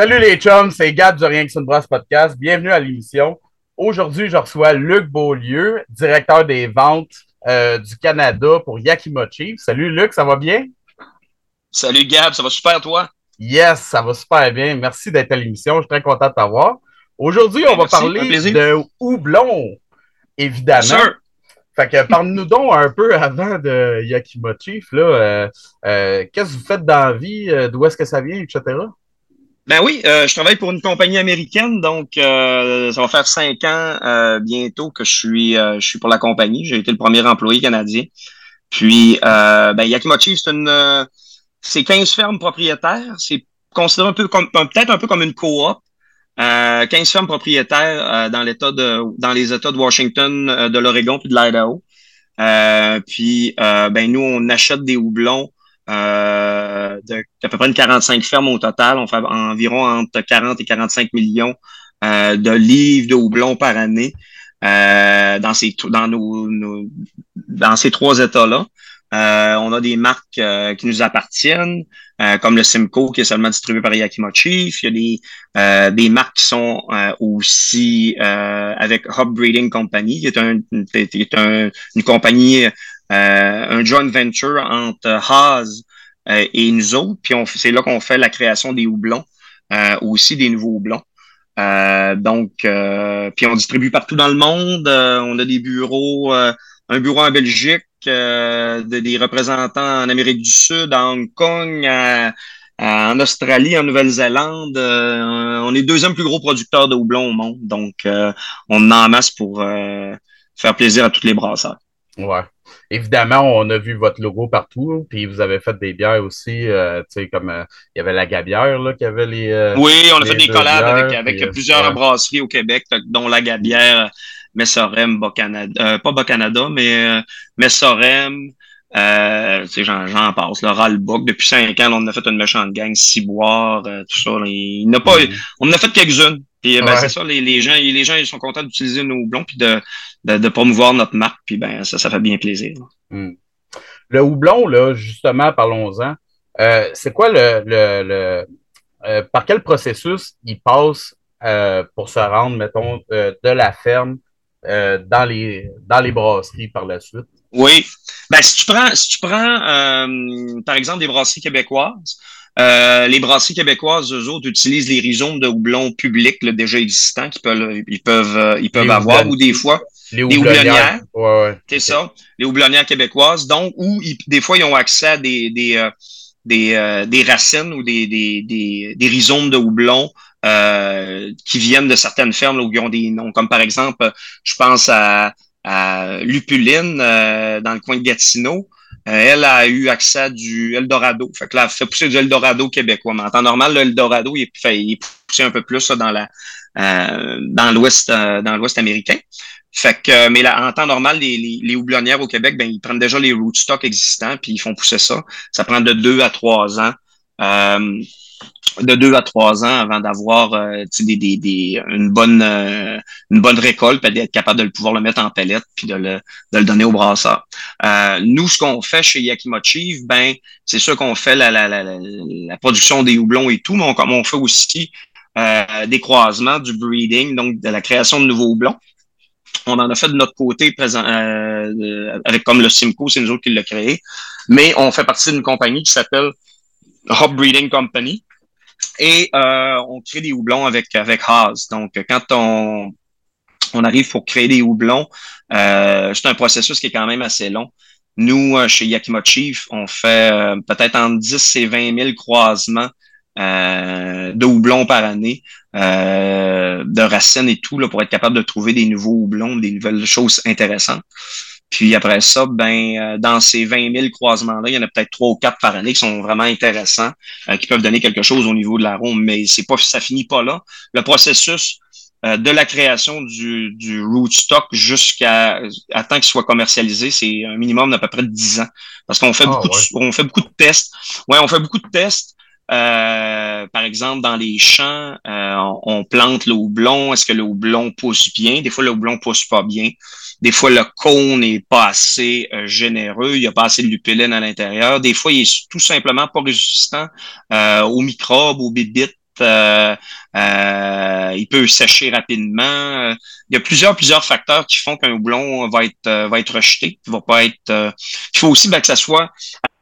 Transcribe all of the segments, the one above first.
Salut les chums, c'est Gab du Rien que une brosse podcast. Bienvenue à l'émission. Aujourd'hui, je reçois Luc Beaulieu, directeur des ventes euh, du Canada pour Yakima Chief. Salut Luc, ça va bien? Salut Gab, ça va super toi? Yes, ça va super bien. Merci d'être à l'émission. Je suis très content de t'avoir. Aujourd'hui, on va parler de houblon, évidemment. Sûr. Fait que parle-nous donc un peu avant de Yakima Chief. Là, euh, euh, Qu'est-ce que vous faites dans la vie? D'où est-ce que ça vient, etc.? Ben oui, euh, je travaille pour une compagnie américaine, donc euh, ça va faire cinq ans euh, bientôt que je suis euh, je suis pour la compagnie. J'ai été le premier employé canadien. Puis euh, ben Yakima Chief, c'est une euh, c'est 15 fermes propriétaires. C'est considéré un peu comme peut-être un peu comme une coop. Euh, 15 fermes propriétaires dans l'état de dans les États de Washington, de l'Oregon puis de l'Idaho. Puis ben nous on achète des houblons euh, d'à peu près une 45 fermes au total. On fait environ entre 40 et 45 millions euh, de livres de houblon par année euh, dans ces dans nos, nos- dans ces trois États-là. Euh, on a des marques euh, qui nous appartiennent, euh, comme le Simcoe qui est seulement distribué par Yakima Chief. Il y a des, euh, des marques qui sont euh, aussi euh, avec Hub Breeding Company, qui est, un, qui est un- une compagnie, un joint venture entre Haas euh, et nous autres. Puis c'est là qu'on fait la création des houblons, euh, aussi des nouveaux houblons. Euh, donc, euh, puis on distribue partout dans le monde. Euh, on a des bureaux, euh, un bureau en Belgique, euh, de- des représentants en Amérique du Sud, à Hong Kong, à- à- en Australie, en Nouvelle-Zélande. Euh, on est deuxième plus gros producteur de houblon au monde. Donc, euh, on en masse pour euh, faire plaisir à tous les brasseurs. Ouais. Évidemment, on a vu votre logo partout, puis vous avez fait des bières aussi, euh, tu sais, comme euh, il y avait la Gabière, là, qui avait les. euh, Oui, on a fait des collabs avec, bières, avec puis, plusieurs ouais. brasseries au Québec, dont la Gabière, Messorem, Bas-Canada, pas Bas-Canada, mais Messorem, euh, tu sais, j'en, passe, le Ralbock. Depuis cinq ans, là, on a fait une méchante gang, Ciboire, tout ça. là. il pas, Mhm. on en a fait quelques-unes. Puis ben, Ouais. c'est ça, les, les gens, les gens ils sont contents d'utiliser nos houblons puis de, de, de promouvoir notre marque. Puis ben ça, ça fait bien plaisir. Hmm. Le houblon, là, justement, parlons-en. Euh, c'est quoi le, le, le euh, par quel processus il passe euh, pour se rendre, mettons, de la ferme dans les dans les brasseries par la suite? Oui. Ben, si tu prends, si tu prends par exemple des brasseries québécoises, euh, les brasseries québécoises, eux autres, utilisent les rhizomes de houblon publics là, déjà existants qu'ils peuvent, ils peuvent, euh, ils peuvent Les avoir, ou des fois, Les houblonnières. houblonnières. Ouais, ouais. c'est ça, les houblonnières québécoises, donc, où ils- des fois, ils ont accès à des, des, euh, des, euh, des racines ou des, des, des, des rhizomes de houblon euh, qui viennent de certaines fermes là, où ils ont des noms, comme par exemple, je pense à, à Lupuline euh, dans le coin de Gatineau. Euh, elle a eu accès à du Eldorado. Fait que là, elle fait pousser du Eldorado québécois. Mais en temps normal, le Eldorado, il est, poussé un peu plus dans la euh, dans l'Ouest euh, dans l'Ouest américain. Fait que, mais là, en temps normal, les, houblonnières au Québec, ben, ils prennent déjà les rootstocks existants, puis ils font pousser ça. Ça prend de deux à trois ans. euh, de deux à trois ans avant d'avoir euh, des, des, des, une bonne euh, une bonne récolte, puis d'être capable de le pouvoir le mettre en pellette, puis de le, de le donner au brasseur. Euh, nous, ce qu'on fait chez Yakima Chief, ben, c'est sûr qu'on fait la, la, la, la, production des houblons et tout, mais on, on fait aussi euh, des croisements, du breeding, donc de la création de nouveaux houblons. On en a fait de notre côté présent, avec comme le Simcoe, c'est nous autres qui l'a créé. Mais on fait partie d'une compagnie qui s'appelle Hop Breeding Company. Et euh, on crée des houblons avec, avec Haas. Donc, quand on, on arrive pour créer des houblons, euh, c'est un processus qui est quand même assez long. Nous, euh, chez Yakima Chief, on fait euh, peut-être entre 10 et 20 000 croisements euh, de houblons par année, euh, de racines et tout, là, pour être capable de trouver des nouveaux houblons, des nouvelles choses intéressantes. Puis après ça, ben, euh, dans ces 20 000 croisements-là, il y en a peut-être trois ou quatre par année qui sont vraiment intéressants, euh, qui peuvent donner quelque chose au niveau de l'arôme, mais c'est pas, ça finit pas là. Le processus euh, de la création du, du rootstock jusqu'à à temps qu'il soit commercialisé, c'est un minimum d'à peu près de 10 ans. Parce qu'on fait Ah, beaucoup ouais. de, on fait beaucoup de tests. Ouais, on fait beaucoup de tests. Euh, par exemple, dans les champs, euh, on, plante le houblon. Est-ce que le houblon pousse bien? Des fois, le houblon pousse pas bien. Des fois, le cône n'est pas assez euh, généreux. Il n'y a pas assez de lupuline à l'intérieur. Des fois, il est tout simplement pas résistant euh, aux microbes, aux bibites il peut sécher rapidement. Il y a plusieurs, plusieurs facteurs qui font qu'un houblon va être, va être rejeté, va pas être. il faut aussi ben, que ça soit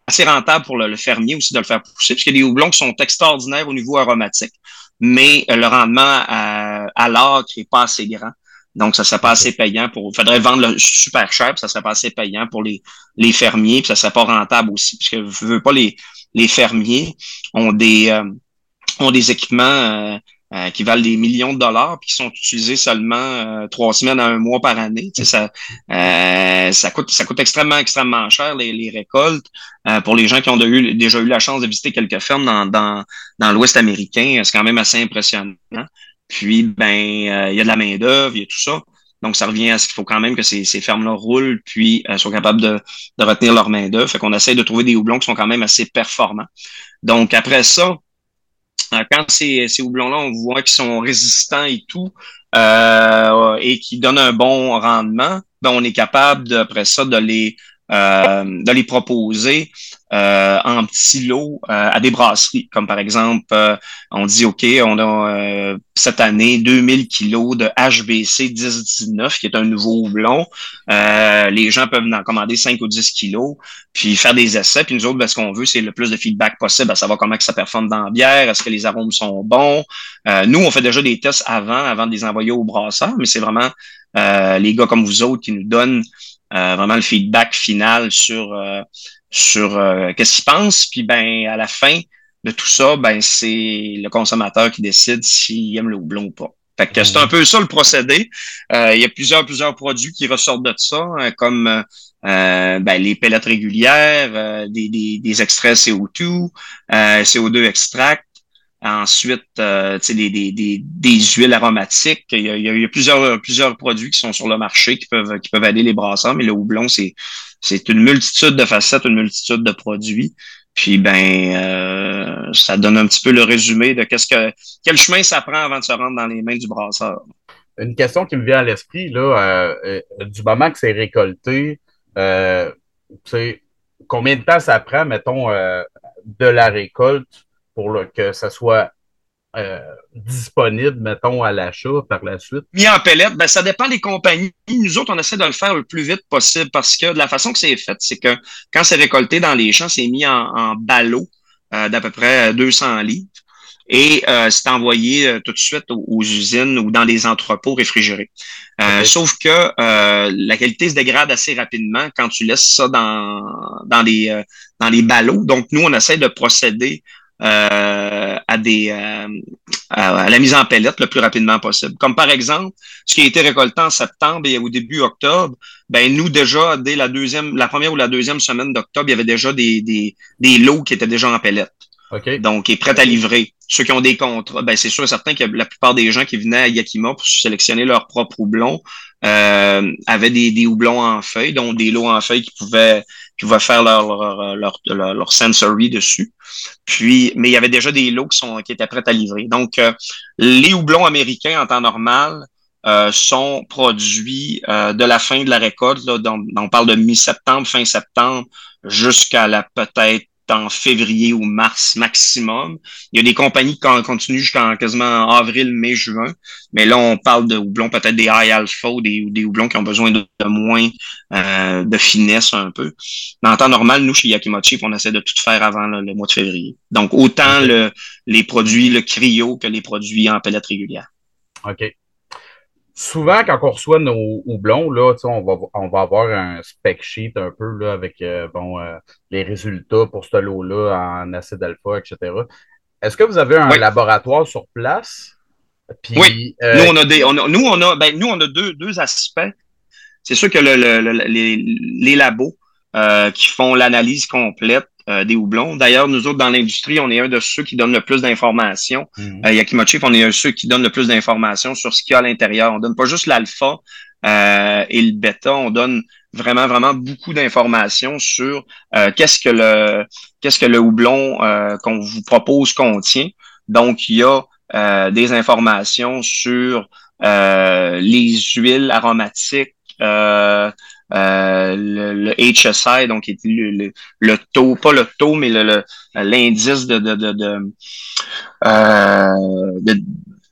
assez rentable pour le, fermier aussi de le faire pousser, puisqu'il y a des houblons sont extraordinaires au niveau aromatique, mais le rendement à, à l'acre n'est pas assez grand. Donc, ça serait pas assez payant pour. Il faudrait vendre le super cher, puis ça serait pas assez payant pour les, les fermiers, puis ça serait pas rentable aussi, puisque je veux pas les, les fermiers ont des euh, ont des équipements euh, euh, qui valent des millions de dollars puis qui sont utilisés seulement trois semaines à un mois par année. Tu sais, ça, ça coûte ça coûte extrêmement extrêmement cher les, les récoltes pour les gens qui ont déjà eu la chance de visiter quelques fermes dans dans, dans l'Ouest américain. C'est quand même assez impressionnant. Puis, ben, euh, il y a de la main-d'œuvre, il y a tout ça. Donc, ça revient à ce qu'il faut quand même que ces, ces fermes-là roulent, puis euh, soient capables de, de retenir leur main-d'œuvre. Fait qu'on essaie de trouver des houblons qui sont quand même assez performants. Donc, après ça, euh, quand ces, ces houblons-là, on voit qu'ils sont résistants et tout, euh, et qui donnent un bon rendement, ben, on est capable, après ça, de les de les proposer euh, en petits lots euh, à des brasseries. Comme par exemple, on dit, OK, on a cette année 2000 kilos de HBC 1019, qui est un nouveau houblon. les gens peuvent en commander 5 ou 10 kilos, puis faire des essais. Puis nous autres, ben, ce qu'on veut, c'est le plus de feedback possible, à savoir comment que ça performe dans la bière, est-ce que les arômes sont bons. nous, on fait déjà des tests avant, avant de les envoyer au brasseur, mais c'est vraiment les gars comme vous autres qui nous donnent euh, vraiment le feedback final sur euh, sur euh, qu'est-ce qu'il pense. Puis ben à la fin de tout ça, ben c'est le consommateur qui décide s'il aime le houblon ou pas. Fait que c'est un peu ça le procédé. il y a plusieurs plusieurs produits qui ressortent de ça, hein, comme ben, les pellettes régulières, des, des, des, extraits CO2, CO2 extract, Ensuite, euh, des, des, des, des, huiles aromatiques. Il y, a, il y, a, plusieurs, plusieurs produits qui sont sur le marché qui peuvent, qui peuvent aider les brasseurs, mais le houblon, c'est, c'est une multitude de facettes, une multitude de produits. Puis ben, euh, ça donne un petit peu le résumé de qu'est-ce que quel chemin ça prend avant de se rendre dans les mains du brasseur. Une question qui me vient à l'esprit, là, euh, euh du moment que c'est récolté, euh, combien de temps ça prend, mettons, euh, de la récolte pour que ça soit euh, disponible, mettons, à l'achat par la suite? Mis en pellette, ben, ça dépend des compagnies. Nous autres, on essaie de le faire le plus vite possible parce que de la façon que c'est fait, c'est que quand c'est récolté dans les champs, c'est mis en, en ballot euh, d'à peu près 200 litres et euh, c'est envoyé euh, tout de suite aux, usines ou dans les entrepôts réfrigérés. Euh, sauf que la qualité se dégrade assez rapidement quand tu laisses ça dans, dans, les, dans les ballots. Donc, nous, on essaie de procéder euh, à des euh, à, la mise en pellette le plus rapidement possible. Comme par exemple, ce qui a été récolté en septembre et au début octobre, ben nous déjà dès la deuxième, la première ou la deuxième semaine d'octobre, il y avait déjà des, des, des lots qui étaient déjà en pellette. Okay. Donc, est prêt à livrer. Ceux qui ont des contrats, ben c'est sûr et certain que la plupart des gens qui venaient à Yakima pour sélectionner leur propre houblon euh, avaient des, des houblons en feuilles, donc des lots en feuilles qui pouvaient qui pouvaient faire leur leur, leur, leur, sensory dessus. Puis, mais il y avait déjà des lots qui sont qui étaient prêts à livrer. Donc, euh, les houblons américains en temps normal euh, sont produits euh, de la fin de la récolte. Là, on parle de mi-septembre, fin septembre, jusqu'à la peut-être en février ou mars maximum. Il y a des compagnies qui continuent jusqu'en quasiment avril, mai, juin. Mais là, on parle de houblons, peut-être des high alpha ou des, des houblons qui ont besoin de, moins euh, de finesse un peu. Dans le temps normal, nous, chez Yakimochi, on essaie de tout faire avant le mois de février. Donc, autant le, les produits, le cryo que les produits en pellette régulière. OK souvent, quand on reçoit nos houblons, là, on va, on va avoir un spec sheet un peu là, avec euh, bon, euh, les résultats pour ce lot-là en acide alpha, etc. Est-ce que vous avez un laboratoire sur place? oui. Euh, nous, on a des. On nous, on a, ben, nous, on a deux, deux aspects. C'est sûr que le, le, les, les labos qui font l'analyse complète euh, des houblons. D'ailleurs, nous autres, dans l'industrie, on est un de ceux qui donnent le plus d'informations. Yakimochi, on est un de ceux qui donnent le plus d'informations sur ce qu'il y a à l'intérieur. On donne pas juste l'alpha euh, et le bêta, on donne vraiment, vraiment beaucoup d'informations sur euh, qu'est-ce que le qu'est-ce que le houblon qu'on vous propose contient. Donc, il y a des informations sur les huiles aromatiques, euh, le, HSI, donc est le, le, taux, pas le taux, mais le l'indice de, de, de, de, euh, de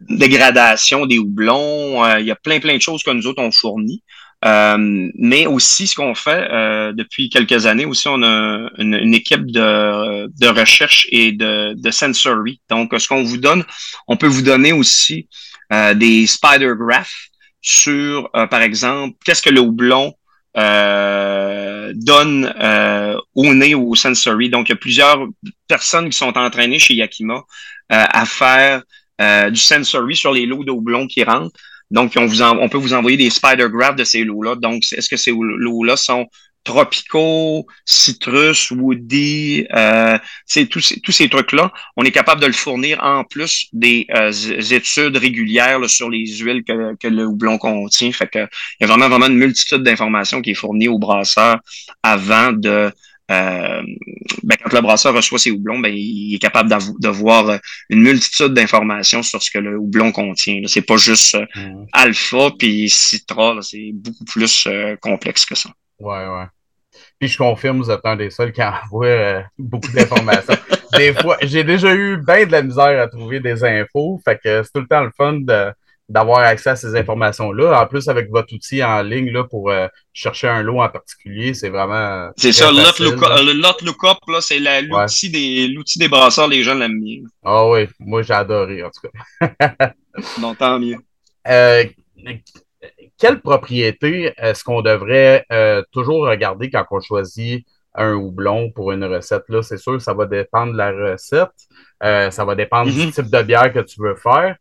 dégradation des houblons. Euh, il y a plein, plein de choses que nous autres on fournit. Euh, mais aussi, ce qu'on fait euh, depuis quelques années, aussi, on a une, équipe de, de, recherche et de, de sensory. Donc, ce qu'on vous donne, on peut vous donner aussi euh, des spider graphs sur, par exemple, qu'est-ce que le houblon donne au nez au sensory. Donc, il y a plusieurs personnes qui sont entraînées chez Yakima à faire du sensory sur les lots de houblon qui rentrent. Donc, on, vous on peut vous envoyer des spider graphs de ces lots-là. Donc, est-ce que ces lots-là sont tropicaux, citrus, woody, euh, tous, ces, tous ces trucs-là, on est capable de le fournir en plus des euh, études régulières sur les huiles que, que, le houblon contient. Fait que il y a vraiment, vraiment une multitude d'informations qui est fournie au brasseur avant de euh, ben, quand le brasseur reçoit ses houblons, ben, il est capable de voir euh, une multitude d'informations sur ce que le houblon contient. C'est pas juste euh, mm. alpha puis citra, c'est beaucoup plus complexe que ça. Ouais, ouais. Puis je confirme, vous êtes un des seuls qui envoie beaucoup d'informations. des fois, j'ai déjà eu bien de la misère à trouver des infos, fait que c'est tout le temps le fun de d'avoir accès à ces informations-là. En plus, avec votre outil en ligne là, pour euh, chercher un lot en particulier, c'est vraiment. C'est ça, le lot lookup, là, c'est l'outil des, l'outil des brasseurs, les gens l'aiment bien. Ah oui, moi j'ai adoré en tout cas. non, tant mieux. Euh, quelle propriété est-ce qu'on devrait euh, toujours regarder quand on choisit un houblon pour une recette? Là, c'est sûr, ça va dépendre de la recette. ça va dépendre du mm-hmm. type de bière que tu veux faire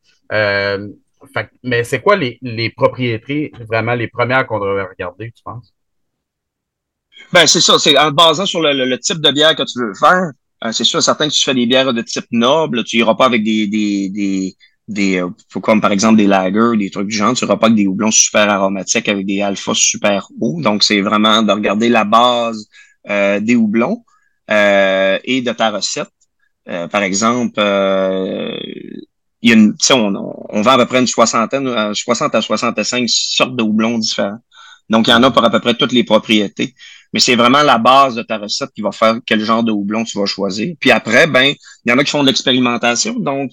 mais c'est quoi les, propriétés, vraiment les premières qu'on devrait regarder, tu penses? Ben, c'est ça. C'est en basant sur le, type de bière que tu veux faire. Euh, c'est sûr, certain que tu fais des bières de type noble, tu iras pas avec des, des, des, des euh, comme par exemple des lagers, des trucs du genre. Tu iras pas avec des houblons super aromatiques avec des alphas super hauts. Donc, c'est vraiment de regarder la base euh, des houblons et de ta recette. par exemple, il y a une, on, on vend à peu près une soixantaine, 60 euh, à 65 sortes de houblons différents. Donc, il y en a pour à peu près toutes les propriétés. Mais c'est vraiment la base de ta recette qui va faire quel genre de houblon tu vas choisir. Puis après, ben, il y en a qui font de l'expérimentation. Donc,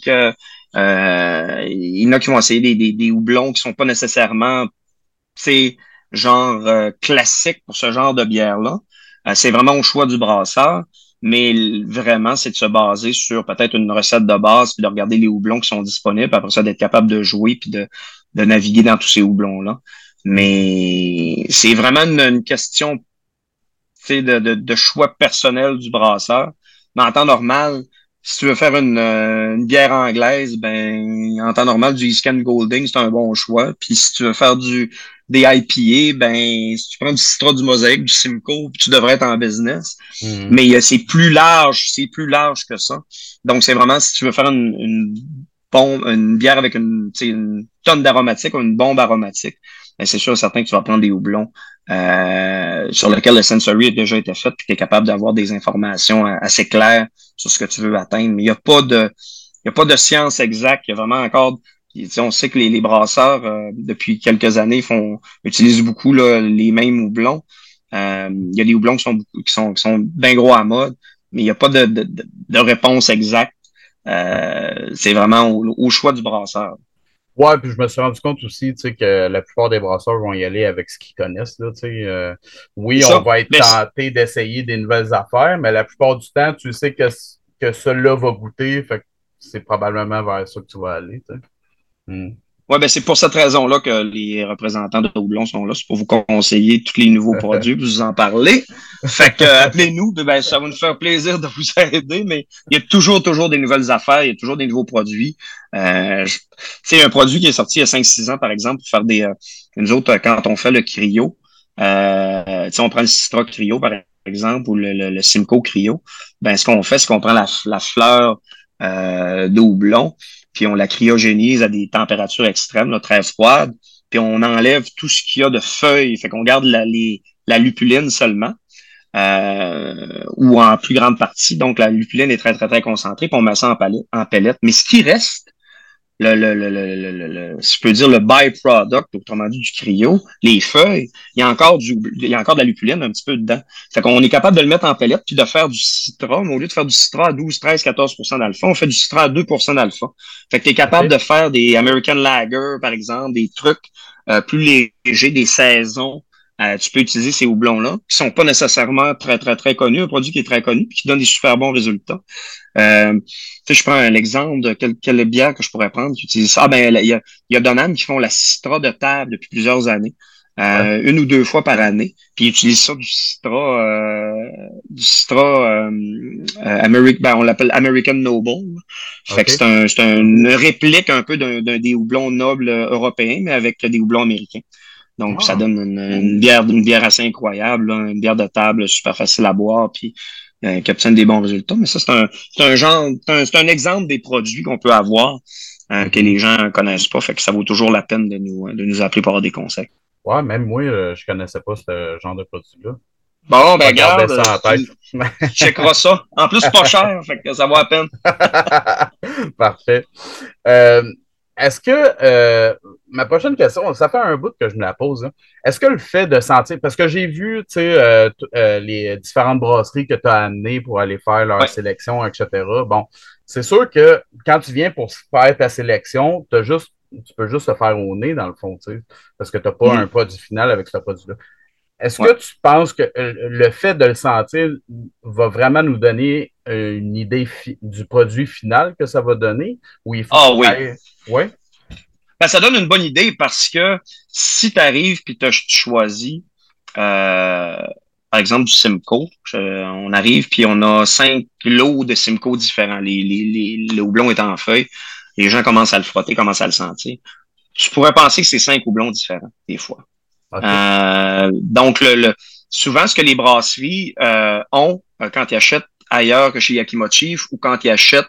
euh, euh, il y en a qui vont essayer des, houblons qui sont pas nécessairement, c'est genre euh, classique pour ce genre de bière-là. c'est vraiment au choix du brasseur mais vraiment, c'est de se baser sur peut-être une recette de base, puis de regarder les houblons qui sont disponibles, après ça, d'être capable de jouer, puis de, naviguer dans tous ces houblons-là. Mais c'est vraiment une, question de, de, de, choix personnel du brasseur. Mais en temps normal, si tu veux faire une, euh, une bière anglaise, ben en temps normal, du Scan Golding, c'est un bon choix. Puis si tu veux faire du des IPA, ben, si tu prends du Citra, du Mosaïque, du Simcoe, tu devrais être en business. Mhm. Mais euh, c'est plus large, c'est plus large que ça. Donc, c'est vraiment, si tu veux faire une, une, bombe, une bière avec une, une tonne d'aromatique ou une bombe aromatique, ben, c'est sûr certain que tu vas prendre des houblons euh, sur lesquels le sensory a déjà été fait, puis tu es capable d'avoir des informations euh, assez claires sur ce que tu veux atteindre. Mais il n'y a pas de n'y a pas de science exacte. Y a vraiment encore on sait que les, brasseurs, euh, depuis quelques années, font utilisent beaucoup les mêmes houblons. Euh, il y a des houblons qui sont, qui sont, qui sont bien gros à mode, mais il n'y a pas de, de, de réponse exacte. Euh, c'est vraiment au, choix du brasseur. Ouais, puis je me suis rendu compte aussi que la plupart des brasseurs vont y aller avec ce qu'ils connaissent. Là, oui, on va être tenté d'essayer des nouvelles affaires, mais la plupart du temps, tu sais que, que cela va goûter. Fait c'est probablement vers ça que tu vas aller. Hmm. Oui, ben c'est pour cette raison-là que les représentants de Houblon sont là. C'est pour vous conseiller tous les nouveaux produits, vous en parler. Fait que appelez-nous, ben, ça va nous faire plaisir de vous aider, mais il y a toujours, toujours des nouvelles affaires, il y a toujours des nouveaux produits. Euh, c'est un produit qui est sorti il y a 5-6 ans, par exemple, pour faire des. Euh, nous autres, quand on fait le cryo, euh, on prend le Citra Cryo, par exemple, ou le, le, Simcoe Cryo, ben ce qu'on fait, c'est qu'on prend la, la fleur euh, de houblon, puis on la cryogénise à des températures extrêmes, très froides, puis on enlève tout ce qu'il y a de feuilles, fait qu'on garde la, la lupuline seulement, euh, ou en plus grande partie. Donc la lupuline est très, très, très concentrée, puis on met ça en, palette, en pellette. Mais ce qui reste, le, le, le, le, je peux dire le byproduct, autrement dit du cryo, les feuilles, il y a encore du, il y a encore de la lupuline un petit peu dedans. Fait qu'on est capable de le mettre en pellette puis de faire du citron, mais au lieu de faire du citron à 12, 13, 14% d'alpha, on fait du citron à 2% d'alpha. Fait que tu es capable de faire des American Lager, par exemple, des trucs euh, plus légers, des saisons euh, tu peux utiliser ces houblons-là, qui sont pas nécessairement très, très, très connus, un produit qui est très connu, puis qui donne des super bons résultats. Euh, je prends un exemple de quelle, quelle bière que je pourrais prendre qui utilise ça. Ah, ben, il y a, il y a Donham qui font la Citra de table depuis plusieurs années. Euh, une ou deux fois par année. Puis ils utilisent ça du Citra, euh, du Citra euh, ben, on l'appelle American Noble. Fait que c'est un, c'est une réplique un peu d'un, des houblons nobles européens, mais avec des houblons américains. Donc, ça ah. donne une, bière, une bière assez incroyable, une bière de table super facile à boire, puis euh, qui obtient des bons résultats. Mais ça, c'est un, un genre, c'est un, exemple des produits qu'on peut avoir euh, que les gens connaissent pas. Fait que ça vaut toujours la peine de nous, de nous appeler pour avoir des conseils. Ouais, même moi, euh, je connaissais pas ce genre de produit-là. Bon, ben regarde, tu, checkeras ça. En plus, pas cher, fait que ça vaut la peine. Parfait. Euh, est-ce que euh, ma prochaine question, ça fait un bout que je me la pose. Hein. Est-ce que le fait de sentir, parce que j'ai vu tu sais, euh, euh, les différentes brasseries que tu as amenées pour aller faire leur sélection, etc. Bon, c'est sûr que quand tu viens pour faire ta sélection, as juste, tu peux juste se faire au nez, dans le fond, tu sais, parce que tu n'as pas mm. un produit final avec ce produit-là. Est-ce que tu penses que le fait de le sentir va vraiment nous donner une idée du produit final que ça va donner? Ou il faut ah oui. Oui. Ben, ça donne une bonne idée parce que si tu arrives et tu choisis, euh, par exemple, du Simcoe, on arrive puis on a cinq lots de Simcoe différents. Les, les, les, le houblon est en feuille. Les gens commencent à le frotter, commencent à le sentir. Tu pourrais penser que c'est cinq houblons différents, des fois. Euh, donc, le, souvent, ce que les brasseries euh, ont quand ils achètent ailleurs que chez Yakimo Chief ou quand ils achètent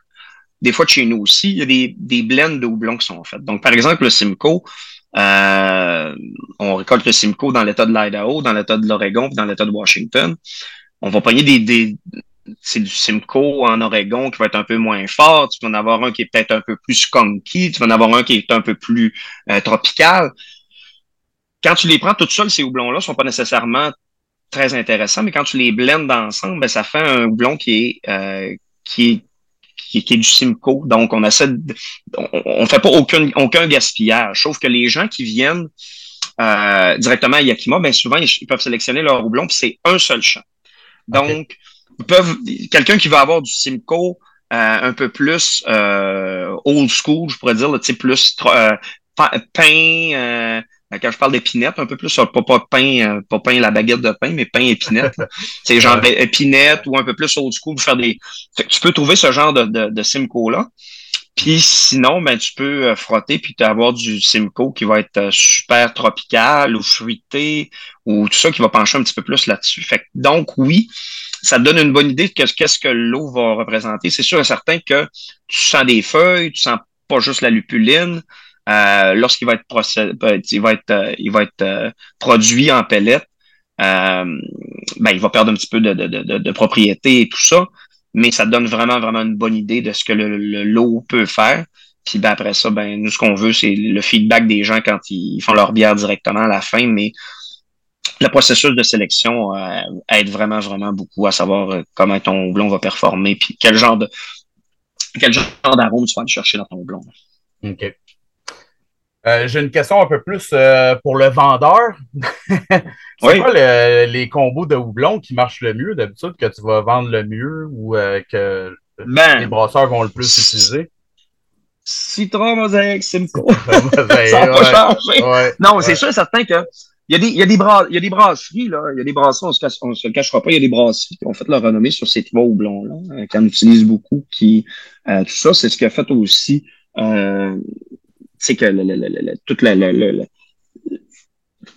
des fois chez nous aussi, il y a des, des blends de houblon qui sont faits. Donc, par exemple, le Simcoe, euh, on récolte le Simcoe dans l'État de l'Idaho, dans l'État de l'Oregon, dans l'État de Washington. On va prendre des, des c'est du Simcoe en Oregon qui va être un peu moins fort. Tu vas en avoir un qui est peut-être un peu plus skunky. Tu vas en avoir un qui est un peu plus euh, tropical. Quand tu les prends toutes seules, ces houblons-là sont pas nécessairement très intéressants, mais quand tu les blends ensemble, ben, ça fait un houblon qui est, euh, qui est qui, est du Simco. Donc, on essaie de, on, fait pas aucun, aucun gaspillage. Sauf que les gens qui viennent euh, directement à Yakima, bien souvent, ils, peuvent sélectionner leur houblon, puis c'est un seul champ. Donc, ils peuvent, quelqu'un qui va avoir du Simco euh, un peu plus euh, old school, je pourrais dire, tu sais, plus pain, ben, quand je parle d'épinette, un peu plus, pas, pas pain, euh, pas pain la baguette de pain, mais pain épinette. c'est genre épinette ou un peu plus old school faire des. tu peux trouver ce genre de, de, de Simco-là. Puis sinon, ben, tu peux euh, frotter puis avoir du Simco qui va être euh, super tropical ou fruité ou tout ça qui va pencher un petit peu plus là-dessus. Fait donc, oui, ça te donne une bonne idée de qu'est-ce que l'eau va représenter. C'est sûr et certain que tu sens des feuilles, tu sens pas juste la lupuline, euh, lorsqu'il va être euh, il va être euh, il va être produit en pellette, ben il va perdre un petit peu de, de, de, de, propriété et tout ça, mais ça donne vraiment vraiment une bonne idée de ce que le, lot peut faire. Puis ben, après ça, ben nous ce qu'on veut c'est le feedback des gens quand ils font leur bière directement à la fin, mais le processus de sélection aide vraiment vraiment beaucoup à savoir comment ton blond va performer puis quel genre de quel genre d'arôme tu vas aller chercher dans ton blond. Euh, j'ai une question un peu plus euh, pour le vendeur. c'est quoi les combos de houblon qui marchent le mieux? D'habitude, que tu vas vendre le mieux ou euh, que ben, les brasseurs vont le plus utiliser? Citron, mosaïque, Simcoe. ça n'a pas changé. non, c'est sûr certain que il y, a des, il, y a des bras, il y a des brasseries, là. Il y a des brasseries, on ne se, le cachera pas, il y a des brasseries qui ont fait leur renommée sur ces trois houblons-là, qu'on utilise beaucoup, qui, tout ça, c'est ce qui a fait aussi c'est que le, le, le, tout le,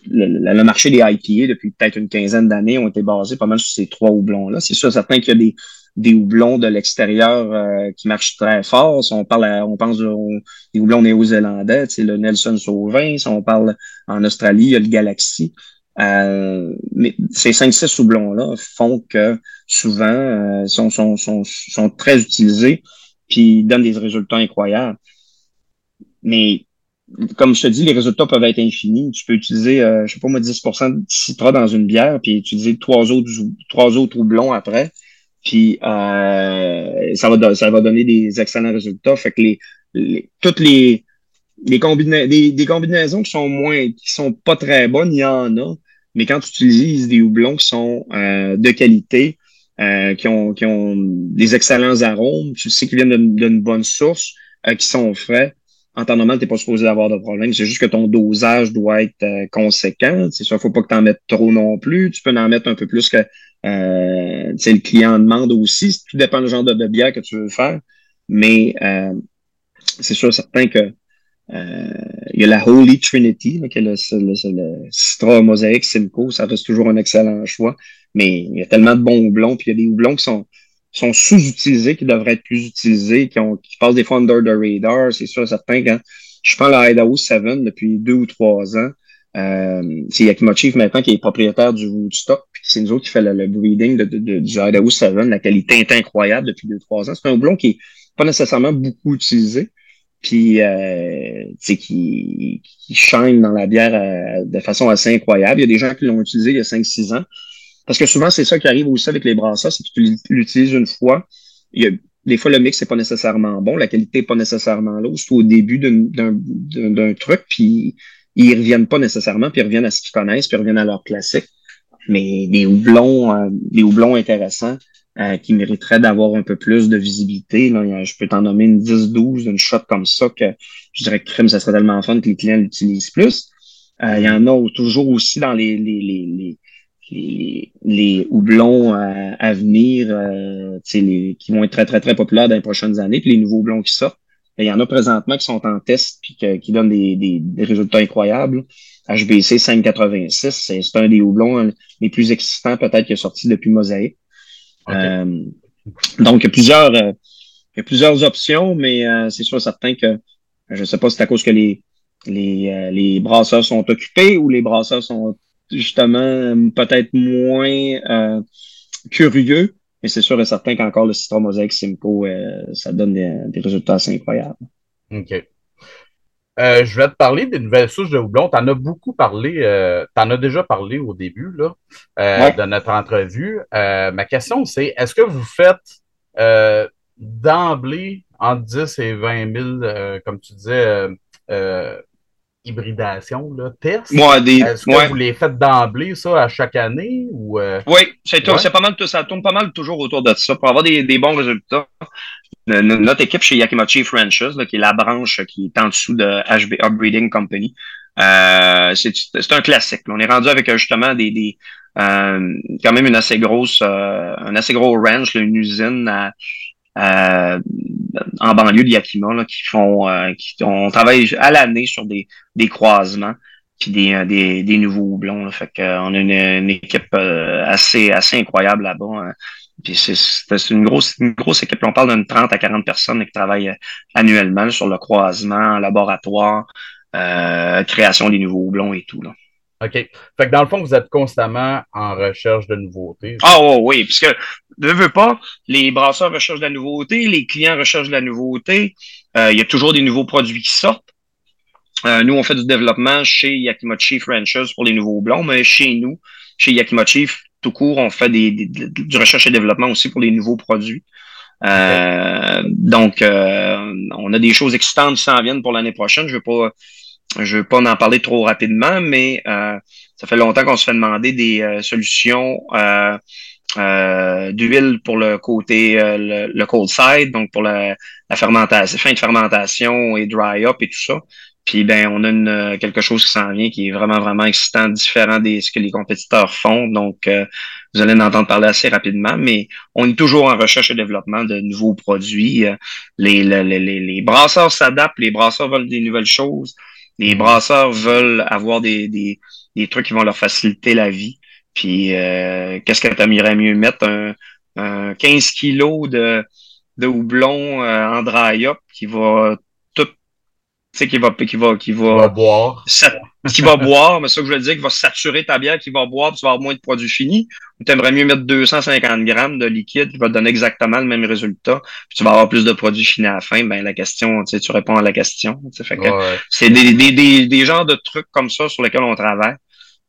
le, marché des IPA depuis peut-être une quinzaine d'années ont été basés pas mal sur ces trois houblons-là. C'est sûr, certain qu'il y a des, des houblons de l'extérieur euh, qui marchent très fort. Si on parle, on pense des houblons néo-zélandais, le Nelson Sauvin. Si on parle en Australie, il y a le Galaxy. Euh, mais ces 5-6 houblons-là font que souvent euh, sont, sont, sont, sont très utilisés puis donnent des résultats incroyables mais comme je te dis, les résultats peuvent être infinis. Tu peux utiliser, euh, je sais pas moi, 10% de citra dans une bière, puis utiliser trois autres, trois autres houblons après. Puis euh, ça, va, ça va donner des excellents résultats. Fait que les, toutes les, les des, combinaisons qui sont moins, qui sont pas très bonnes, il y en a. Mais quand tu utilises des houblons qui sont euh, de qualité, euh, qui, ont, qui ont des excellents arômes, tu sais qu'ils viennent d'une bonne source, qui sont frais, en temps normal, tu n'es pas supposé avoir de problème. C'est juste que ton dosage doit être euh, conséquent. C'est sûr, faut pas que tu en mettes trop non plus. Tu peux en mettre un peu plus que euh, le client demande aussi. Tout dépend du genre de, bière que tu veux faire. Mais euh, c'est sûr certain que euh, il y a la Holy Trinity, là, qui est le, le, Citra Mosaic Simcoe. Ça reste toujours un excellent choix. Mais il y a tellement de bons houblons. Puis il y a des houblons qui sont sont sous-utilisés, qui devraient être plus utilisés, qui, ont, qui passent des fois under the radar. C'est sûr, certain, quand je prends le Idaho 7 depuis deux ou trois ans, euh, c'est Yakima Chief maintenant qui est propriétaire du Woodstock, puis c'est nous autres qui fait le, breeding de, de, du Idaho 7. La qualité est incroyable depuis deux, trois ans. C'est un houblon qui est pas nécessairement beaucoup utilisé, puis euh, qui, qui dans la bière euh, de façon assez incroyable. Il y a des gens qui l'ont utilisé il y a 5-6 ans. Parce que souvent, c'est ça qui arrive aussi avec les brasseurs, c'est que tu l'utilises une fois. Il y a, des fois, le mix n'est pas nécessairement bon, la qualité n'est pas nécessairement là, c'est au début d'un truc, puis ils reviennent pas nécessairement, puis ils reviennent à ce qu'ils connaissent, puis ils reviennent à leur classique. Mais des houblons, euh, des houblons intéressants euh, qui mériteraient d'avoir un peu plus de visibilité. Là. Je peux t'en nommer une 10-12, une shot comme ça que je dirais que crème, ça serait tellement fun que les clients l'utilisent plus. Euh, il y en a toujours aussi dans les, les, les les, les houblons à, venir euh, les, qui vont être très, très, très populaires dans les prochaines années, puis les nouveaux houblons qui sortent. Il y en a présentement qui sont en test puis qui donnent des, des, des, résultats incroyables. HBC 586, c'est un des houblons hein, les plus excitants peut-être qui est sorti depuis Mosaïque. Euh, donc, il y a plusieurs, euh, il y a plusieurs options, mais euh, c'est sûr certain que je ne sais pas si c'est à cause que les, les, les brasseurs sont occupés ou les brasseurs sont justement peut-être moins euh, curieux, mais c'est sûr et certain qu'encore le Citra Mosaic Simcoe, euh, ça donne des, résultats assez incroyables. OK. Euh, je vais te parler des nouvelles souches de houblon. Tu en as beaucoup parlé, tu en as déjà parlé au début là, de notre entrevue. ma question, c'est est-ce que vous faites d'emblée entre 10 et 20 000, comme tu disais, hybridation, là, test. Est-ce que vous les faites d'emblée, ça, à chaque année? Ou, euh? Oui, c'est pas mal, ça tourne pas mal toujours autour de ça pour avoir des, des bons résultats. Notre équipe chez Yakimachi Franchise, qui est la branche qui est en dessous de HB Upbreeding Company, euh, c'est un classique. On est rendu avec justement des, des euh, quand même une assez grosse, euh, un assez gros ranch, une usine à, euh, en banlieue de Yakima là, qui font euh, qui on travaille à l'année sur des, des croisements puis des, euh, des, des nouveaux houblons. Là. Fait on a une, équipe assez assez incroyable là-bas. Hein. Puis c'est une grosse une grosse équipe. On parle d'une 30 à 40 personnes qui travaillent annuellement sur le croisement, laboratoire, création des nouveaux houblons et tout. Là. OK. Fait que dans le fond, vous êtes constamment en recherche de nouveautés. Ah oh, oui, puisque ne veux pas, les brasseurs recherchent de la nouveauté, les clients recherchent de la nouveauté. Euh, il y a toujours des nouveaux produits qui sortent. Euh, nous, on fait du développement chez Yakimochi Franchise pour les nouveaux blonds, mais chez nous, chez Yakimochi, tout court, on fait des, du recherche et développement aussi pour les nouveaux produits. Euh, donc, on a des choses excitantes qui s'en viennent pour l'année prochaine. Je ne veux pas je veux pas en parler trop rapidement, mais euh, ça fait longtemps qu'on se fait demander des euh, solutions euh, d'huile pour le côté le, cold side, donc pour la, fermentation, fin de fermentation et dry up et tout ça. Puis ben, on a une, quelque chose qui s'en vient qui est vraiment, vraiment excitant, différent de ce que les compétiteurs font. Donc, vous allez en entendre parler assez rapidement, mais on est toujours en recherche et développement de nouveaux produits. Les, les, les, les brasseurs s'adaptent, les brasseurs veulent des nouvelles choses. Les brasseurs veulent avoir des, des, des trucs qui vont leur faciliter la vie. Puis, euh, qu'est-ce que tu aimerais mieux mettre? Un, 15 kilos de, de houblon euh, en dry-up qui va sais, qui va, qui va, qui va, va boire. qui va boire, mais ça que je veux dire, qui va saturer ta bière, qui va boire, puis tu vas avoir moins de produits finis. Ou tu aimerais mieux mettre 250 grammes de liquide qui va te donner exactement le même résultat, puis tu vas avoir plus de produits finis à la fin. Ben, la question, tu sais, tu réponds à la question. Fait que c'est des, des, des, des genres de trucs comme ça sur lesquels on travaille.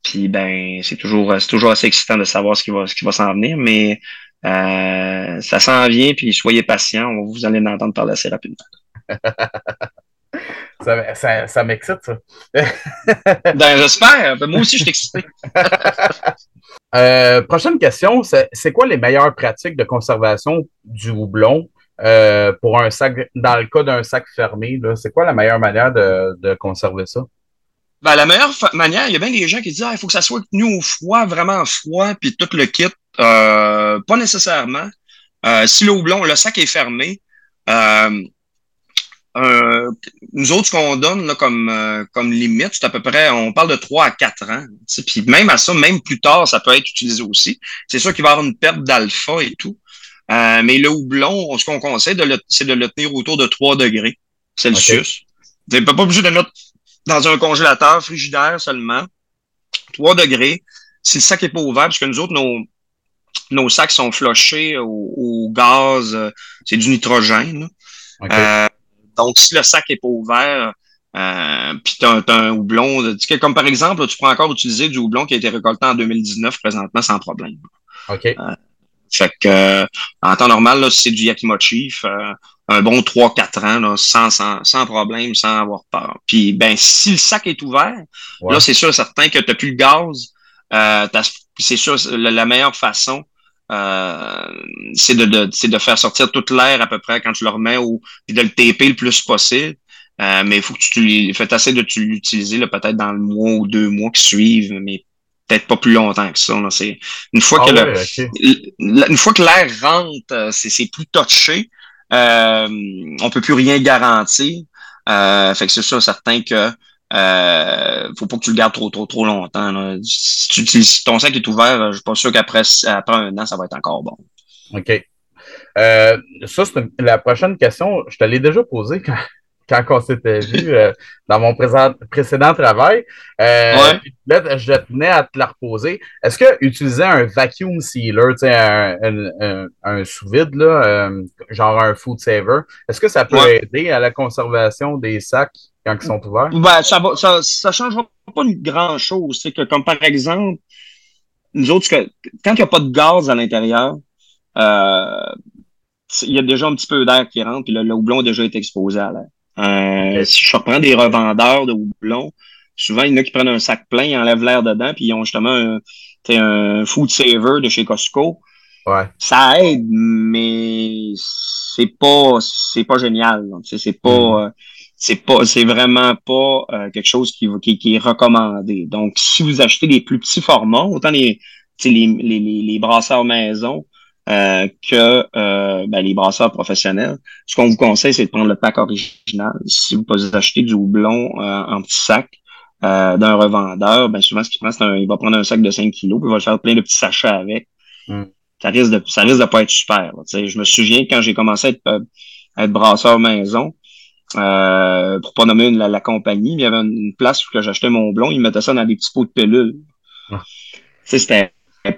Puis ben, c'est toujours, c'est toujours assez excitant de savoir ce qui va, ce qui va s'en venir, mais euh, ça s'en vient, puis soyez patients, vous allez l'entendre parler assez rapidement. ça, ça, m'excite, ça. ben, j'espère. Ben, moi aussi, je suis excité. Euh, prochaine question, c'est quoi les meilleures pratiques de conservation du houblon euh, pour un sac, dans le cas d'un sac fermé? C'est quoi la meilleure manière de, de conserver ça? Ben, la meilleure manière, il y a bien des gens qui disent ah, il faut que ça soit tenu au froid, vraiment froid, puis tout le kit. Euh, pas nécessairement. Euh, si le houblon, le sac est fermé, euh, euh nous autres, ce qu'on donne là, comme, euh, comme limite, c'est à peu près, on parle de 3 à 4 ans. Puis même à ça, même plus tard, ça peut être utilisé aussi. C'est sûr qu'il va y avoir une perte d'alpha et tout. mais le houblon, ce qu'on conseille, c'est de le tenir autour de 3 degrés Celsius. Okay. N'êtes pas obligé de mettre dans un congélateur frigidaire seulement, 3 degrés. Si le sac n'est pas ouvert, parce que nous autres, nos, nos sacs sont flochés au, gaz, euh, c'est du nitrogène. Euh, donc, si le sac n'est pas ouvert, euh, puis tu as, un houblon, comme par exemple, tu peux encore utiliser du houblon qui a été récolté en 2019 présentement sans problème. OK. Euh, fait que en temps normal, c'est du Yakimochi, un bon 3-4 ans, là, sans, sans, sans, problème, sans avoir peur. Puis ben, si le sac est ouvert, là, c'est sûr certain que tu n'as plus le gaz. Euh, c'est sûr, la, meilleure façon, euh, c'est de, de, de faire sortir toute l'air à peu près quand tu le remets ou de le taper le plus possible. Euh, mais il faut que tu fais assez de l'utiliser peut-être dans le mois ou deux mois qui suivent, mais peut-être pas plus longtemps que ça. C'est une fois que ah une fois que l'air rentre, euh, c'est plus touché. Euh, on peut plus rien garantir. Euh, fait que c'est sûr certain que euh, faut pas que tu le gardes trop trop trop longtemps. Si, tu, si ton sac est ouvert, je suis pas sûr qu'après après un an, ça va être encore bon. OK. Euh, ça, c'est la prochaine question. Je te l'ai déjà posée quand, quand on s'était vu euh, dans mon précédent travail. Euh, là, je tenais à te la reposer. Est-ce que utiliser un vacuum sealer, un, un, un sous-vide, euh, genre un food saver, est-ce que ça peut aider à la conservation des sacs? Quand ils sont ouverts? Ben, ça ne ça, ça changera pas grand-chose. C'est que, comme par exemple, nous autres, quand il n'y a pas de gaz à l'intérieur, il y a déjà un petit peu d'air qui rentre, puis le, le houblon a déjà été exposé à l'air. Euh, si je reprends des revendeurs de houblon, souvent, il y en a qui prennent un sac plein, ils enlèvent l'air dedans, puis ils ont justement un, un food saver de chez Costco. Ouais. Ça aide, mais c'est pas c'est pas génial. C'est pas mm. euh, c'est pas c'est vraiment pas euh, quelque chose qui, qui, qui, est recommandé. Donc, si vous achetez les plus petits formats, autant les, les, les, les brasseurs maison, euh, que euh, ben, les brasseurs professionnels. Ce qu'on vous conseille, c'est de prendre le pack original. Si vous pouvez acheter du houblon euh, en petit sac d'un revendeur, ben souvent ce qu'il prend, c'est un, il va prendre un sac de 5 kilos, puis il va faire plein de petits sachets avec. Mm. Ça risque de ça risque de pas être super. je me souviens quand j'ai commencé à être, à être brasseur maison, euh, pour pas nommer la, compagnie, il y avait une, place où j'achetais mon blond, ils mettaient ça dans des petits pots de pilules. Ah. C'était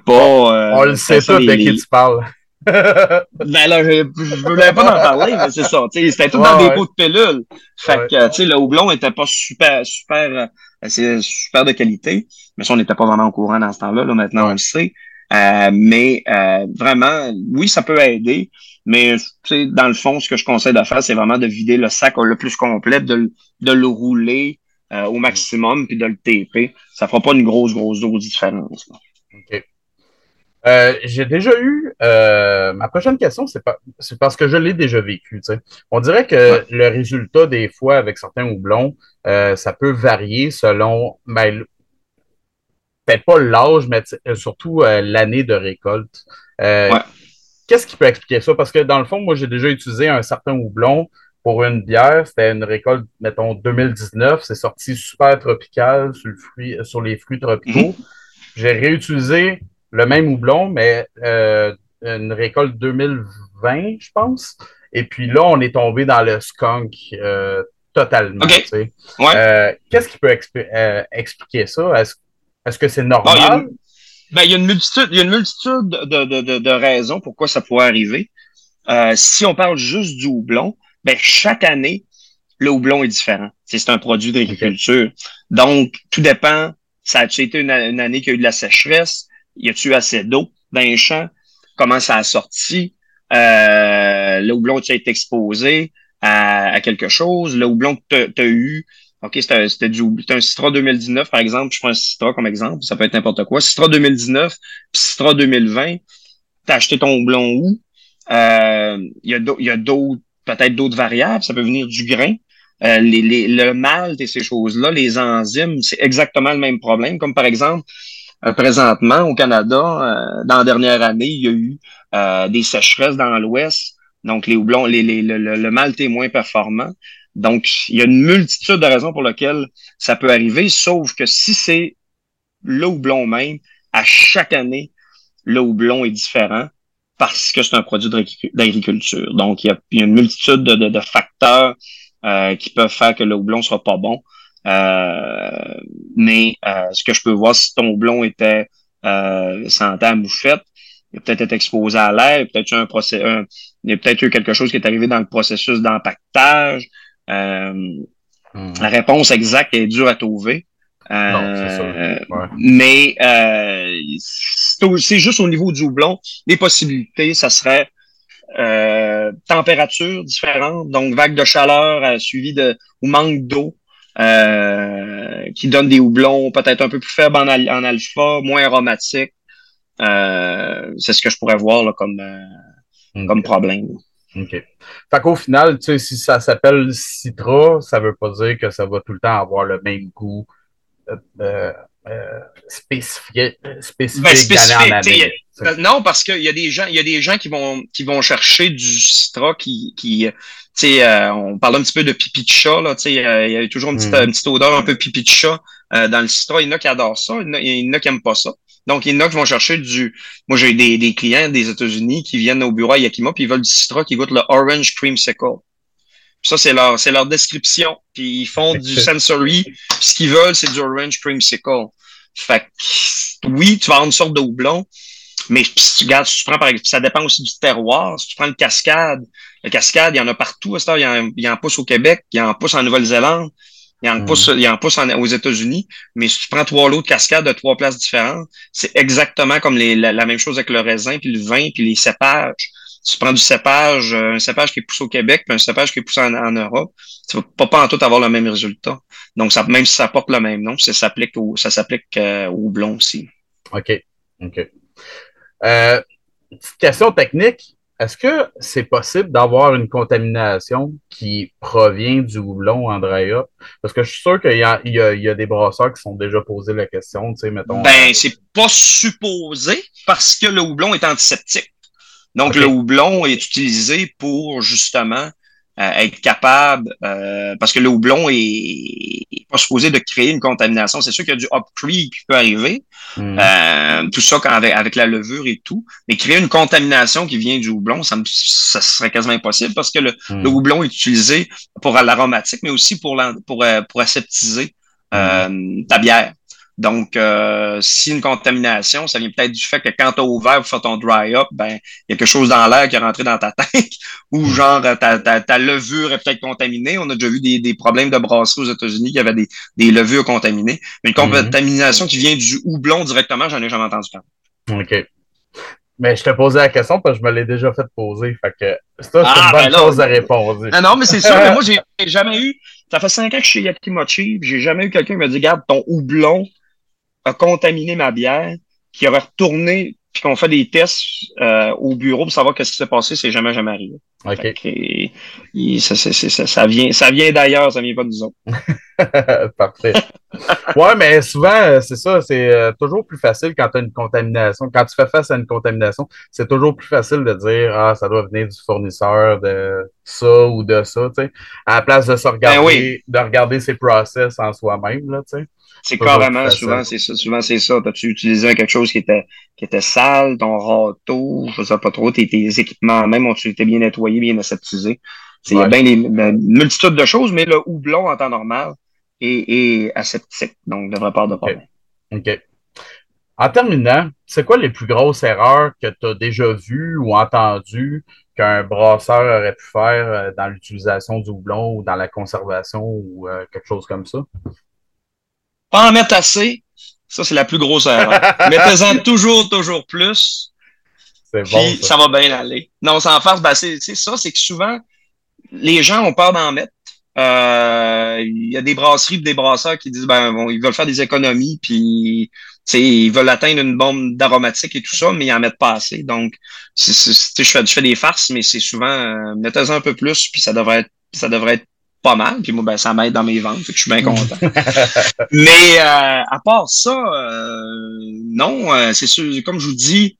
pas. on le sait pas de qui tu parles. ben là, je, je voulais pas en parler, mais c'est ça. C'était tout dans des pots de pilules. Fait que, tu sais, le houblon était pas super, super, euh, c'est super de qualité. Mais ça, on n'était pas vraiment au courant dans ce temps-là. Là, maintenant, on le sait. Euh, mais euh, vraiment, oui, ça peut aider. Mais dans le fond, ce que je conseille de faire, c'est vraiment de vider le sac le plus complet, de, de le rouler au maximum, puis de le taper. Ça fera pas une grosse, grosse dose différence. OK. Euh, j'ai déjà eu. Euh, ma prochaine question, c'est parce que je l'ai déjà vécu. On dirait que le résultat, des fois, avec certains houblons, euh, ça peut varier selon. Ben, peut-être pas l'âge, mais surtout l'année de récolte. Qu'est-ce qui peut expliquer ça? Parce que dans le fond, moi, j'ai déjà utilisé un certain houblon pour une bière. C'était une récolte, mettons, 2019. C'est sorti super tropical sur, le fruit, sur les fruits tropicaux. Mm-hmm. J'ai réutilisé le même houblon, mais euh, une récolte 2020, je pense. Et puis là, on est tombé dans le skunk euh, totalement. Ouais. Qu'est-ce qui peut expliquer ça? Est-ce que c'est normal? Ben, il y a une multitude, il y a une multitude de, de, de, de raisons pourquoi ça pourrait arriver. Euh, si on parle juste du houblon, ben, chaque année, le houblon est différent. C'est un produit d'agriculture. Donc, tout dépend. Ça a-tu été une, année qui a eu de la sécheresse? Y a-tu assez d'eau dans les champs? Comment ça a sorti? Euh, le houblon a été exposé à, à, quelque chose? Le houblon que tu as eu OK, c'était du un Citra 2019, par exemple. Je prends un Citra comme exemple. Ça peut être n'importe quoi. Citra 2019, puis Citra 2020. T'as acheté ton blond où? Euh, il y a d'autres, peut-être d'autres variables. Ça peut venir du grain. Euh, les, les, le malt et ces choses-là, les enzymes, c'est exactement le même problème. Comme par exemple, euh, présentement, au Canada, dans la dernière année, il y a eu des sécheresses dans l'Ouest. Donc, les houblons, les, les, le, le malt est moins performant. Donc, il y a une multitude de raisons pour lesquelles ça peut arriver, sauf que si c'est le houblon même, à chaque année, le houblon est différent parce que c'est un produit d'agriculture. Donc, il y, a, une multitude de, facteurs euh, qui peuvent faire que le houblon sera pas bon. Euh, mais euh, ce que je peux voir, si ton houblon était euh, santé à moufette, il a peut-être été exposé à l'air, peut-être un procès, il y a peut-être eu quelque chose qui est arrivé dans le processus d'empaquetage, euh, hmm. La réponse exacte est dure à trouver. Euh, mais euh, c'est juste au niveau du houblon. Les possibilités, ça serait euh, température différente, donc vague de chaleur suivie de ou manque d'eau, qui donne des houblons peut-être un peu plus faibles en, en alpha, moins aromatiques. c'est ce que je pourrais voir là, comme, comme problème. OK. Fait qu'au final, tu sais, si ça s'appelle Citra, ça veut pas dire que ça va tout le temps avoir le même goût euh, euh, euh spécifique, spécifique, ben, Non, parce qu'il y a des gens, il y a des gens qui vont qui vont chercher du Citra qui, qui tu sais, euh, on parle un petit peu de pipi de chat, là, tu sais, il y a toujours une petite, mm. une petite odeur un peu pipi de chat dans le Citra. Il y en a qui adorent ça, il y en a, il y en a qui aiment pas ça. Donc, il y en a qui vont chercher du. Moi, j'ai des, des clients des États-Unis qui viennent au bureau à Yakima, puis ils veulent du Citra qui goûte le Orange Creamsicle. ça, c'est leur, c'est leur description. Puis ils font du sensory. Puis ce qu'ils veulent, c'est du Orange Creamsicle. Fait que, oui, tu vas avoir une sorte de houblon. Mais tu regardes, tu prends par ça dépend aussi du terroir. Si tu prends le cascade, le cascade, il y en a partout. Il y en, il y en pousse au Québec, il y en pousse en Nouvelle-Zélande, il en pousse, il en pousse aux États-Unis, mais si tu prends trois lots de cascade de trois places différentes, c'est exactement comme les, la, même chose avec le raisin, puis le vin, puis les cépages. Si tu prends du cépage, euh, un cépage qui est poussé au Québec, puis un cépage qui est poussé en, Europe, tu vas pas, pas en tout avoir le même résultat. Donc, ça, même si ça porte le même nom, ça s'applique au, ça s'applique euh, au blond aussi. OK. OK. Euh, petite question technique. Est-ce que c'est possible d'avoir une contamination qui provient du houblon Andrea? Parce que je suis sûr qu'il y a, il y, a, il y a des brasseurs qui sont déjà posé la question, tu sais, mettons. Ben, c'est pas supposé parce que le houblon est antiseptique. Donc, le houblon est utilisé pour justement euh, être capable, euh, parce que le houblon est, pas supposé de créer une contamination. C'est sûr qu'il y a du hop qui peut arriver, hmm. euh, tout ça quand, avec, la levure et tout, mais créer une contamination qui vient du houblon, ça, me, ça serait quasiment impossible parce que le, hmm. le houblon est utilisé pour l'aromatique, mais aussi pour, pour, pour aseptiser hmm. ta bière. Donc, euh, si une contamination, ça vient peut-être du fait que quand tu as ouvert pour faire ton dry-up, ben, il y a quelque chose dans l'air qui est rentré dans ta tête ou hmm. genre ta, ta, ta levure est peut-être contaminée. On a déjà vu des, des problèmes de brasserie aux États-Unis qui avaient des, des levures contaminées. Mais une hmm. contamination qui vient du houblon directement, j'en ai jamais entendu parler. OK. Mais je te posais la question parce que je me l'ai déjà fait poser. Fait que ça, c'est ah, une bonne ben chose à répondre. Non, non, mais c'est sûr. mais moi, j'ai jamais eu. Ça fait cinq ans que je suis chez Yakimochi. J'ai jamais eu quelqu'un qui m'a dit Garde, ton houblon, a contaminé ma bière, qui aurait retourné, puis qu'on fait des tests euh, au bureau pour savoir qu'est-ce qui s'est passé, c'est jamais, jamais arrivé. OK. ça, ça, ça, vient, ça vient d'ailleurs, ça vient pas de nous autres. Parfait. Ouais, mais souvent, euh, c'est ça, c'est euh, toujours plus facile quand tu as une contamination. Quand tu fais face à une contamination, c'est toujours plus facile de dire Ah, ça doit venir du fournisseur de ça ou de ça, tu sais, à la place de se regarder, ben de regarder ses process en soi-même, là, tu sais. C'est carrément, souvent, c'est ça. Souvent, c'est ça. T'as-tu utilisé quelque chose qui était, qui était sale, ton râteau, je sais pas trop, tes, tes équipements même ont été bien nettoyés, bien aseptisés? Il y a bien une multitude de choses, mais le houblon en temps normal est, est aseptique, donc ne devrait pas avoir de problème. OK. En terminant, c'est quoi les plus grosses erreurs que tu as déjà vues ou entendues qu'un brasseur aurait pu faire euh, dans l'utilisation du houblon ou dans la conservation ou euh, quelque chose comme ça? Pas en mettre assez, ça c'est la plus grosse erreur. Mettez-en toujours, toujours plus. C'est bon. ça. va bien aller. Non, sans farce, ben c'est ça, c'est que souvent, les gens ont peur d'en mettre. Euh, il y a des brasseries des brasseurs qui disent ben bon, ils veulent faire des économies puis ils veulent atteindre une bombe d'aromatique et tout ça, mais ils en mettent pas assez. Donc, je, fais, je fais des farces, mais c'est souvent euh, mettez-en un peu plus, puis ça devrait être ça devrait être pas mal. Puis moi, ben, ça m'aide dans mes ventes, fait que je suis bien content. mais euh, à part ça, non, c'est sûr, comme je vous dis,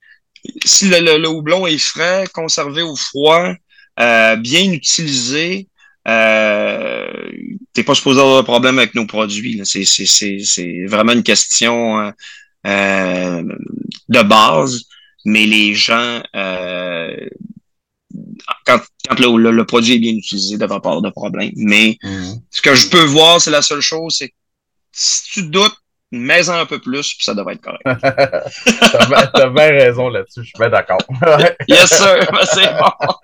si le, le, houblon est frais, conservé au froid, bien utilisé, euh, t'es pas supposé avoir de problème avec nos produits. C'est vraiment une question euh, euh, de base, mais les gens, euh, quand, quand le, le, produit est bien utilisé, il ne devrait pas avoir de problème. Mais mm-hmm. ce que je peux voir, c'est la seule chose, c'est si tu doutes, mais un peu plus, puis ça devrait être correct. t'as, bien, raison là-dessus, je suis bien d'accord. yes, sir, ben, c'est bon.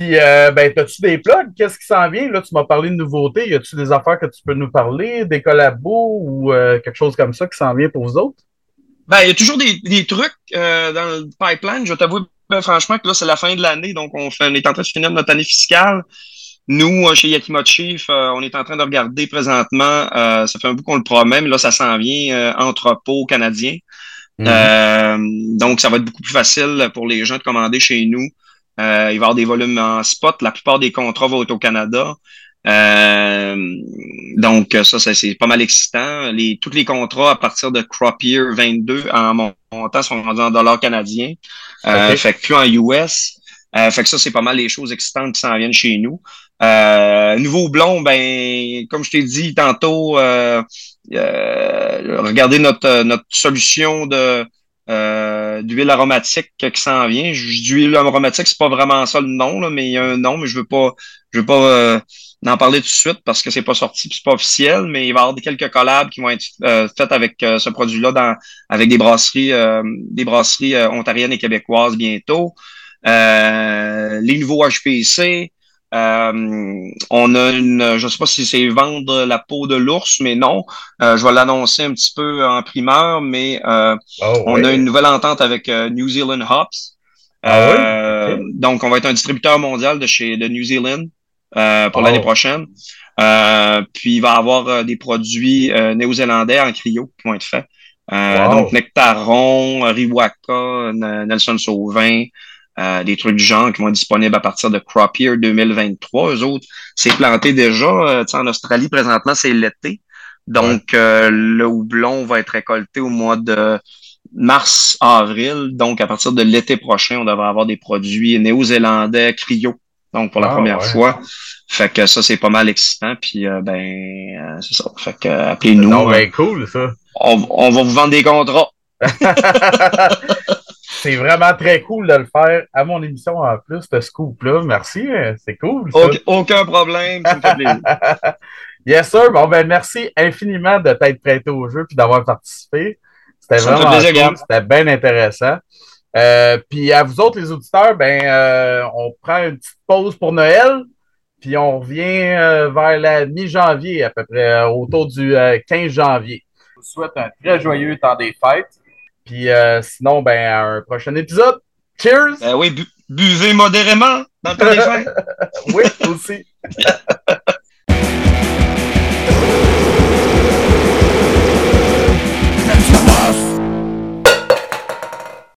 Puis, euh, ben, as-tu des plugs? Qu'est-ce qui s'en vient? Là, tu m'as parlé de nouveautés. Y a-tu des affaires que tu peux nous parler, des collabos ou euh, quelque chose comme ça qui s'en vient pour vous autres? Ben, il y a toujours des, des trucs euh, dans le pipeline. Je t'avoue, ben, franchement, que là, c'est la fin de l'année, donc on, fait, on est en train de finir notre année fiscale. Nous, euh, chez Yakima Chief, euh, on est en train de regarder présentement, euh, ça fait un bout qu'on le promet, mais là, ça s'en vient, entrepôt canadien. Mhm. donc, ça va être beaucoup plus facile pour les gens de commander chez nous. Il va y avoir des volumes en spot. La plupart des contrats vont être au Canada. donc, ça, c'est pas mal excitant. Les, tous les contrats à partir de Crop Year 22 en montant sont rendus en dollars canadiens. fait que plus en US. fait que ça, c'est pas mal les choses excitantes qui s'en viennent chez nous. Euh, nouveau blond, ben, comme je t'ai dit tantôt, euh, euh, regardez notre, notre solution de d'huile aromatique qui s'en vient. D'huile aromatique, c'est pas vraiment ça le nom, là, mais il y a un nom, mais je veux pas, je veux pas en parler tout de suite parce que c'est pas sorti, c'est pas officiel, mais il va y avoir quelques collabs qui vont être faites avec ce produit-là dans avec des brasseries, des brasseries ontariennes et québécoises bientôt. les nouveaux HPC, euh, on a une, je sais pas si c'est vendre la peau de l'ours, mais non. Euh, je vais l'annoncer un petit peu en primeur, mais euh, oh, on a une nouvelle entente avec New Zealand Hops. Ah donc, on va être un distributeur mondial de chez de New Zealand pour l'année oh. prochaine. puis, il va y avoir des produits néo-zélandais en cryo qui vont être faits. Donc, Nectaron, Riwaka, Nelson Sauvin, euh, des trucs du genre qui vont être disponibles à partir de Crop Year 2023. Eux autres, c'est planté déjà. Euh, en Australie, présentement, c'est l'été. Donc, euh, le houblon va être récolté au mois de mars, avril. Donc, à partir de l'été prochain, on devrait avoir des produits néo-zélandais cryo. Donc, pour la ah, première fois. Fait que ça, c'est pas mal excitant. Puis, ben, c'est ça. Fait que, appelez-nous. ben, cool, ça. On, on va vous vendre des contrats. c'est vraiment très cool de le faire à mon émission en plus, ce scoop-là. Merci, hein, c'est cool. Aucun problème, ça me fait plaisir. yes, sir. Bon, ben, merci infiniment de t'être prêté au jeu et d'avoir participé. C'était vraiment cool, c'était bien intéressant. Euh, puis à vous autres, les auditeurs, ben, euh, on prend une petite pause pour Noël, puis on revient euh, vers la mi-janvier, à peu près, autour du 15 janvier. Je vous souhaite un très joyeux temps des fêtes. Puis euh, sinon, ben, à un prochain épisode. Cheers! Ben oui, buvez modérément dans le temps des oui, aussi.